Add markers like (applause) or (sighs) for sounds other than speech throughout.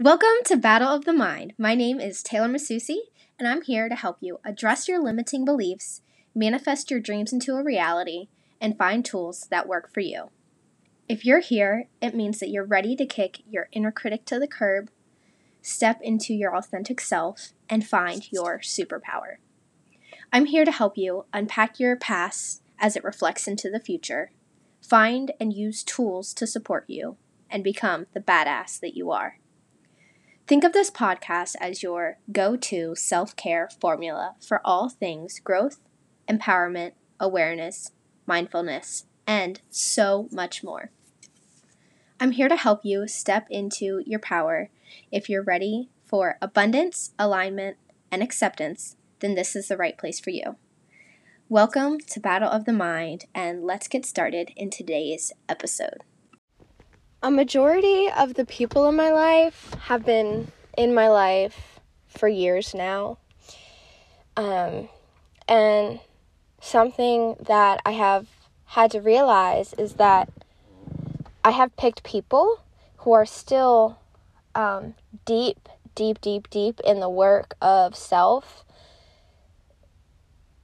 Welcome to Battle of the Mind. My name is Taylor Macuci, and I'm here to help you address your limiting beliefs, manifest your dreams into a reality, and find tools that work for you. If you're here, it means that you're ready to kick your inner critic to the curb, step into your authentic self, and find your superpower. I'm here to help you unpack your past as it reflects into the future, find and use tools to support you, and become the badass that you are. Think of this podcast as your go to self care formula for all things growth, empowerment, awareness, mindfulness, and so much more. I'm here to help you step into your power. If you're ready for abundance, alignment, and acceptance, then this is the right place for you. Welcome to Battle of the Mind, and let's get started in today's episode. A majority of the people in my life have been in my life for years now. Um, and something that I have had to realize is that I have picked people who are still um, deep, deep, deep, deep in the work of self.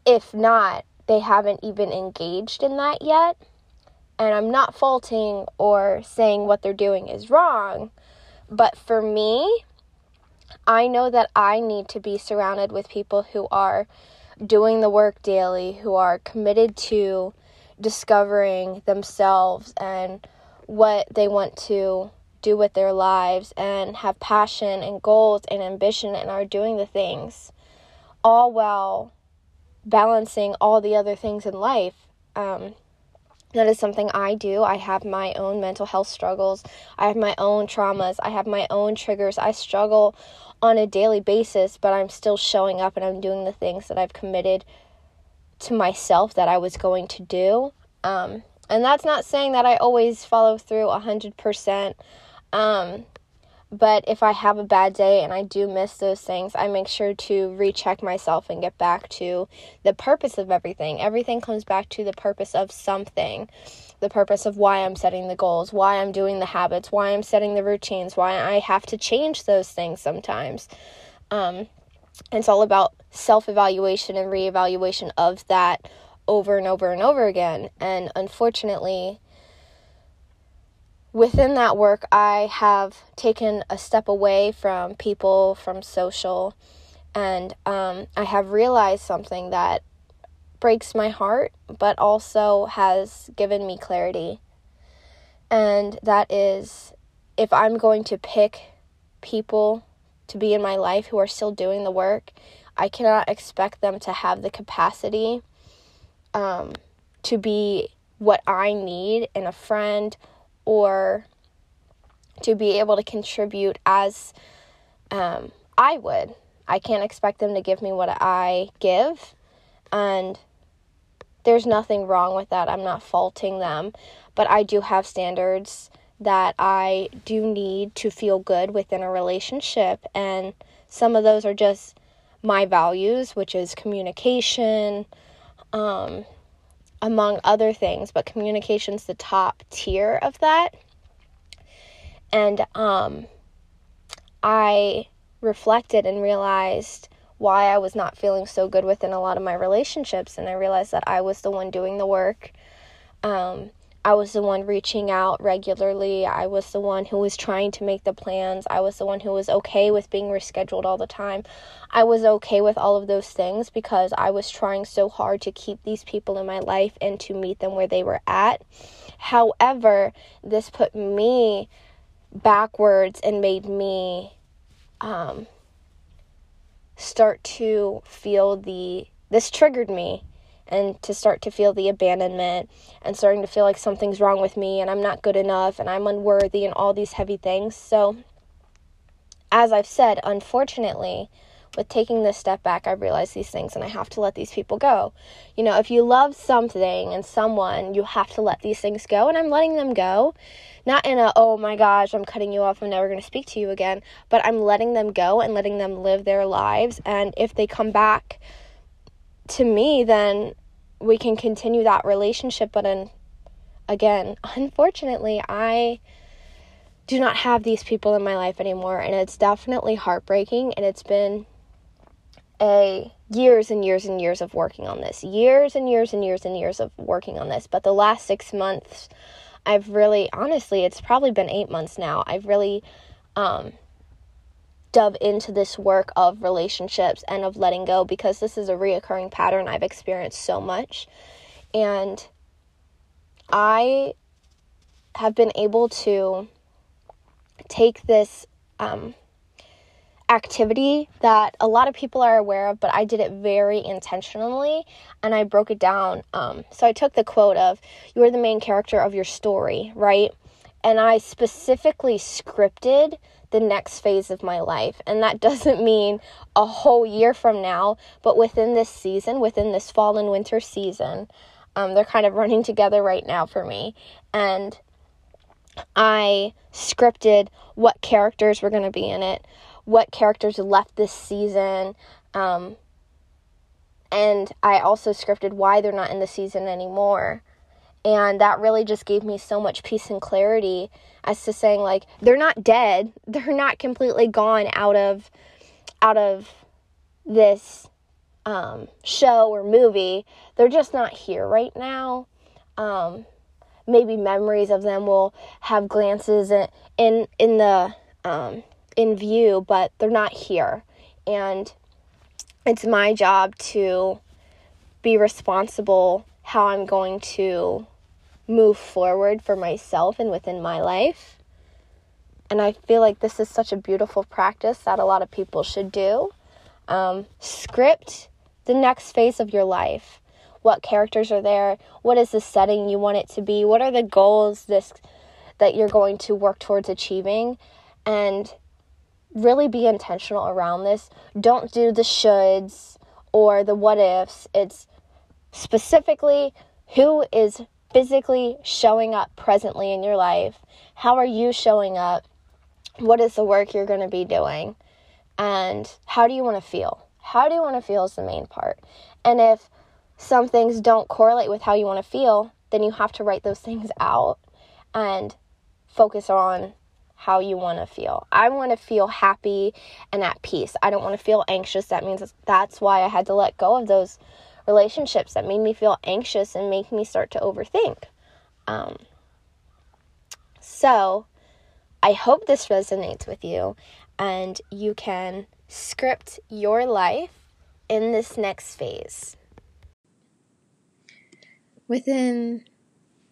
If not, they haven't even engaged in that yet and I'm not faulting or saying what they're doing is wrong, but for me, I know that I need to be surrounded with people who are doing the work daily, who are committed to discovering themselves and what they want to do with their lives and have passion and goals and ambition and are doing the things all while balancing all the other things in life. Um, that is something I do. I have my own mental health struggles. I have my own traumas. I have my own triggers. I struggle on a daily basis, but I'm still showing up and I'm doing the things that I've committed to myself that I was going to do. Um, and that's not saying that I always follow through 100%. Um, but if I have a bad day and I do miss those things, I make sure to recheck myself and get back to the purpose of everything. Everything comes back to the purpose of something. The purpose of why I'm setting the goals, why I'm doing the habits, why I'm setting the routines, why I have to change those things sometimes. Um, it's all about self evaluation and re evaluation of that over and over and over again. And unfortunately, within that work, I have taken a step away from people, from social, and um, I have realized something that breaks my heart, but also has given me clarity. And that is if I'm going to pick people to be in my life who are still doing the work, I cannot expect them to have the capacity um, to be what I need in a friend or to be able to contribute as um, I would. I can't expect them to give me what I give, and there's nothing wrong with that. I'm not faulting them, but I do have standards that I do need to feel good within a relationship, and some of those are just my values, which is communication, um, among other things, but communication's the top tier of that. And um, I reflected and realized why I was not feeling so good within a lot of my relationships. And I realized that I was the one doing the work. Um, I was the one reaching out regularly. I was the one who was trying to make the plans. I was the one who was okay with being rescheduled all the time. I was okay with all of those things because I was trying so hard to keep these people in my life and to meet them where they were at. However, this put me backwards and made me um, start to feel the. This triggered me and to start to feel the abandonment and starting to feel like something's wrong with me and I'm not good enough and I'm unworthy and all these heavy things. So, as I've said, unfortunately, with taking this step back, I realize these things and I have to let these people go. You know, if you love something and someone, you have to let these things go, and I'm letting them go. Not in a, oh my gosh, I'm cutting you off, I'm never going to speak to you again, but I'm letting them go and letting them live their lives. And if they come back to me, then we can continue that relationship. But in, again, unfortunately, I do not have these people in my life anymore and it's definitely heartbreaking and it's been a years and years and years of working on this. Years and years and years and years of working on this. But the last 6 months I've really honestly it's probably been 8 months now. I've really um dove into this work of relationships and of letting go because this is a reoccurring pattern I've experienced so much. And I have been able to take this um, activity that a lot of people are aware of, but I did it very intentionally and I broke it down. Um, so I took the quote of, You are the main character of your story, right? And I specifically scripted the next phase of my life. And that doesn't (laughs) mean a whole year from now, but within this season, within this fall and winter season, um, they're kind of running together right now for me. And I scripted what characters were going to be in it, what characters left this season, um, and I also scripted why they're not in the season anymore. And that really just gave me so much peace and clarity as to saying like they're not dead, (laughs) they're not completely gone out of out of this um, show or movie. They're just not here right now. Um, maybe memories of them will have glances in in, in the um, in view, but they're not here. And it's my job to be responsible how I'm going to move forward for myself and within my life. And I feel like this is such a beautiful practice that a lot of people should do. Um, script the next phase of your life. What characters are there? What is the setting you want it to be? What are the goals this that you're going to work towards achieving? And really be intentional around this. Don't do the shoulds or the what ifs. It's specifically who is physically showing up presently in your life. How are you showing up? What is the work you're going to be doing? And how do you want to feel? How do you want to feel is the main part. And if some things don't correlate with how you want to feel, then you have to write those (laughs) things out and focus on how you want to feel. I want to feel happy and at peace. I don't want to feel anxious. That means that's why I had to let go of those relationships that made me feel anxious and make me start to overthink. Um, so, I hope this resonates with you and you can script your life in this next phase. Within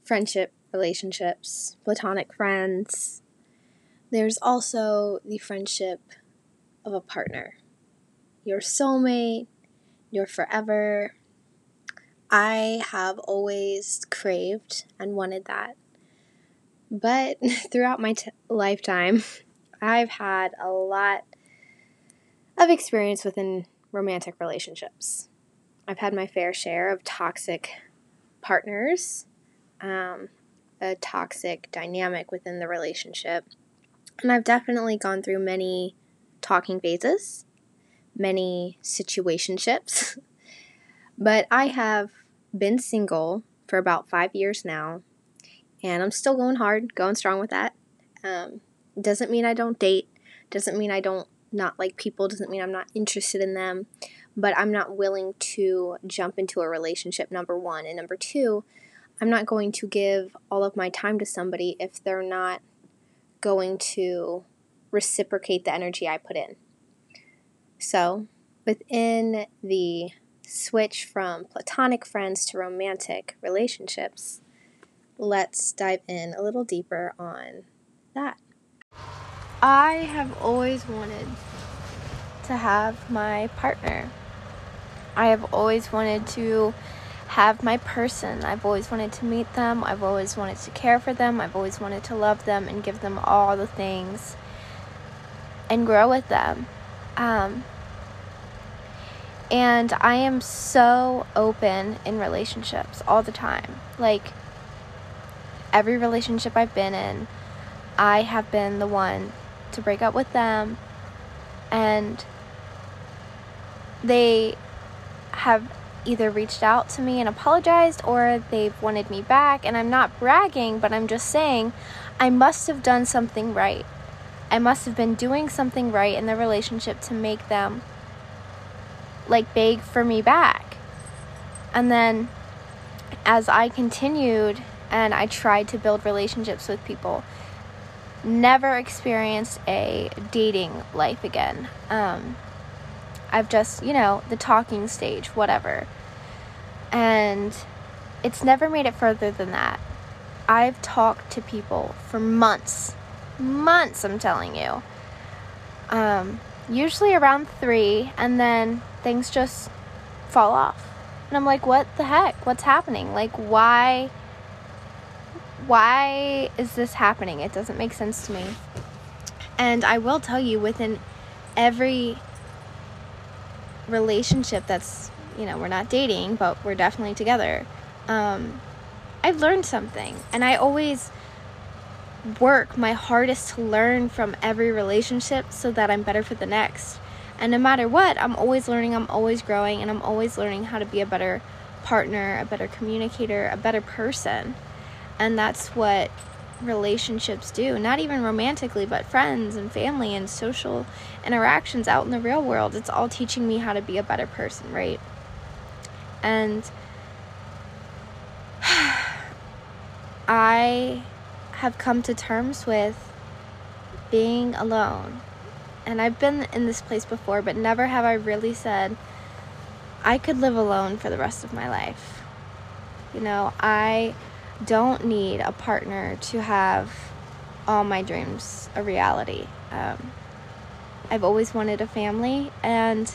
friendship relationships, platonic friends, there's also the friendship of a partner. Your soulmate, your forever. I have always craved and wanted that. But (laughs) throughout my t- lifetime, (laughs) I've had a lot of experience within romantic relationships. I've had my fair share of toxic partners, um, a toxic dynamic within the relationship. And I've definitely gone through many talking phases, many situationships. (laughs) but I have been single for about five years now, and I'm still going hard, going strong with that. Um, doesn't mean I don't date, doesn't mean I don't not like people, doesn't mean I'm not interested in them, but I'm not willing to jump into a relationship, number one. And number two, I'm not going to give all of my time to somebody if they're not going to reciprocate the energy I put in. So, within the switch from platonic friends to romantic relationships, let's dive in a little deeper on that. I have always wanted to have my partner. I have always wanted to have my person. I've always wanted to meet them. I've always wanted to care for them. I've always wanted to love them and give them all the things and grow with them. Um, and I am so open in relationships all the time. Like, every relationship I've been in, I have been the one to break up with them. And they have either reached out to me and apologized or they've wanted me back. And I'm not bragging, but I'm just saying I must have done something right. I must have been doing something right in the relationship to make them like beg for me back. And then as I continued and I tried to build relationships with people, never experienced a dating life again. Um, I've just, you know, the talking stage, whatever. And it's never made it further than that. I've talked to people for months, months, I'm telling you. Um, usually around three, and then things just fall off. And I'm like, what the heck? What's happening? Like, why? Why is this happening? It doesn't make sense to me. And I will tell you, within every relationship that's, you know, we're not dating, but we're definitely together, um, I've learned something. And I always work my hardest to learn from every relationship so that I'm better for the next. And no matter what, I'm always learning, I'm always growing, and I'm always learning how to be a better partner, a better communicator, a better person. And that's what relationships do. Not even romantically, but friends and family and social interactions out in the real world. It's all teaching me how to be a better person, right? And (sighs) I have come to terms with being alone and I've been in this place before, but never have I really said, I could live alone for the rest of my life. You know, I don't need a partner to have all my dreams a reality. Um, I've always wanted a family, and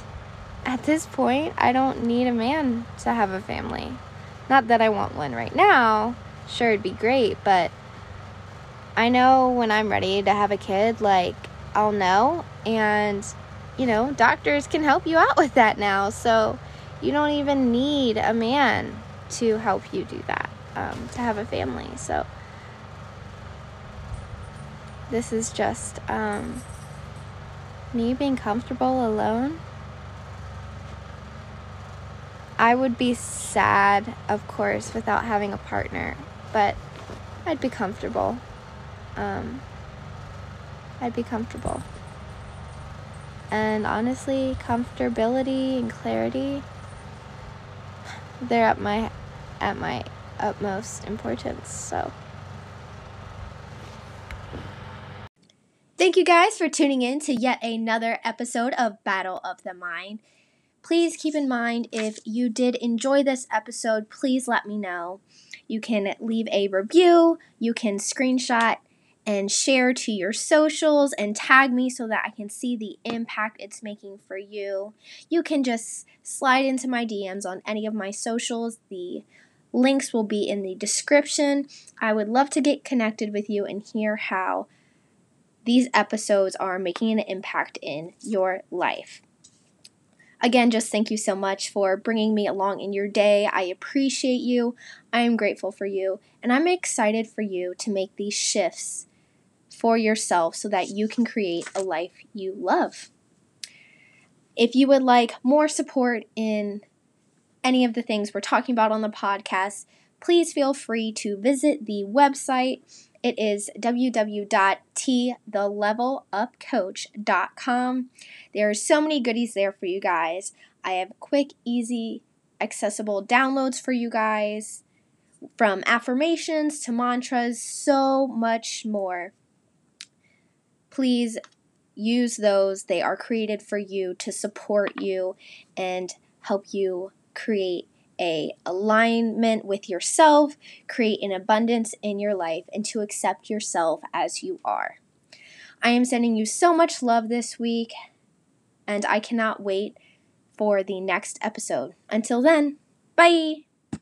at this point, I don't need a man to have a family. Not that I want one right now. Sure, it'd be great, but I know when I'm ready to have a kid, like, I'll know. And, you know, doctors can help you out (laughs) with that now. So you don't even need a man to help you do that, um, to have a family. So this is just um, me being comfortable alone. I would be sad, of course, without having a partner, but I'd be comfortable. Um, I'd be comfortable. And honestly, comfortability and clarity they're at my at my utmost importance. So Thank you guys for tuning in to yet another episode of Battle of the Mind. Please keep in mind if you did enjoy this episode, please let me know. You can leave a review, you can screenshot and share to your socials and tag me so that I can see the impact it's making for you. You can just slide into my DMs on any of my socials. The links will be in the description. I would love to get connected with you and hear how these episodes are making an impact in your life. Again, just thank you so much for bringing me along in your day. I appreciate you. I am grateful for you. And I'm excited for you to make these shifts for yourself so that you can create a life you love. If you would like more support in any of the things we're talking about on the podcast, please feel free to visit the website. It is www.thelevelupcoach.com. There are so many goodies there for you guys. I have quick, easy, accessible downloads for you guys from affirmations to mantras, so much more please use those. They are created for you to support you and help you create a alignment with yourself, create an abundance in your life and to accept yourself as you are. I am sending you so much love this week and I cannot wait for the next episode. Until then, bye.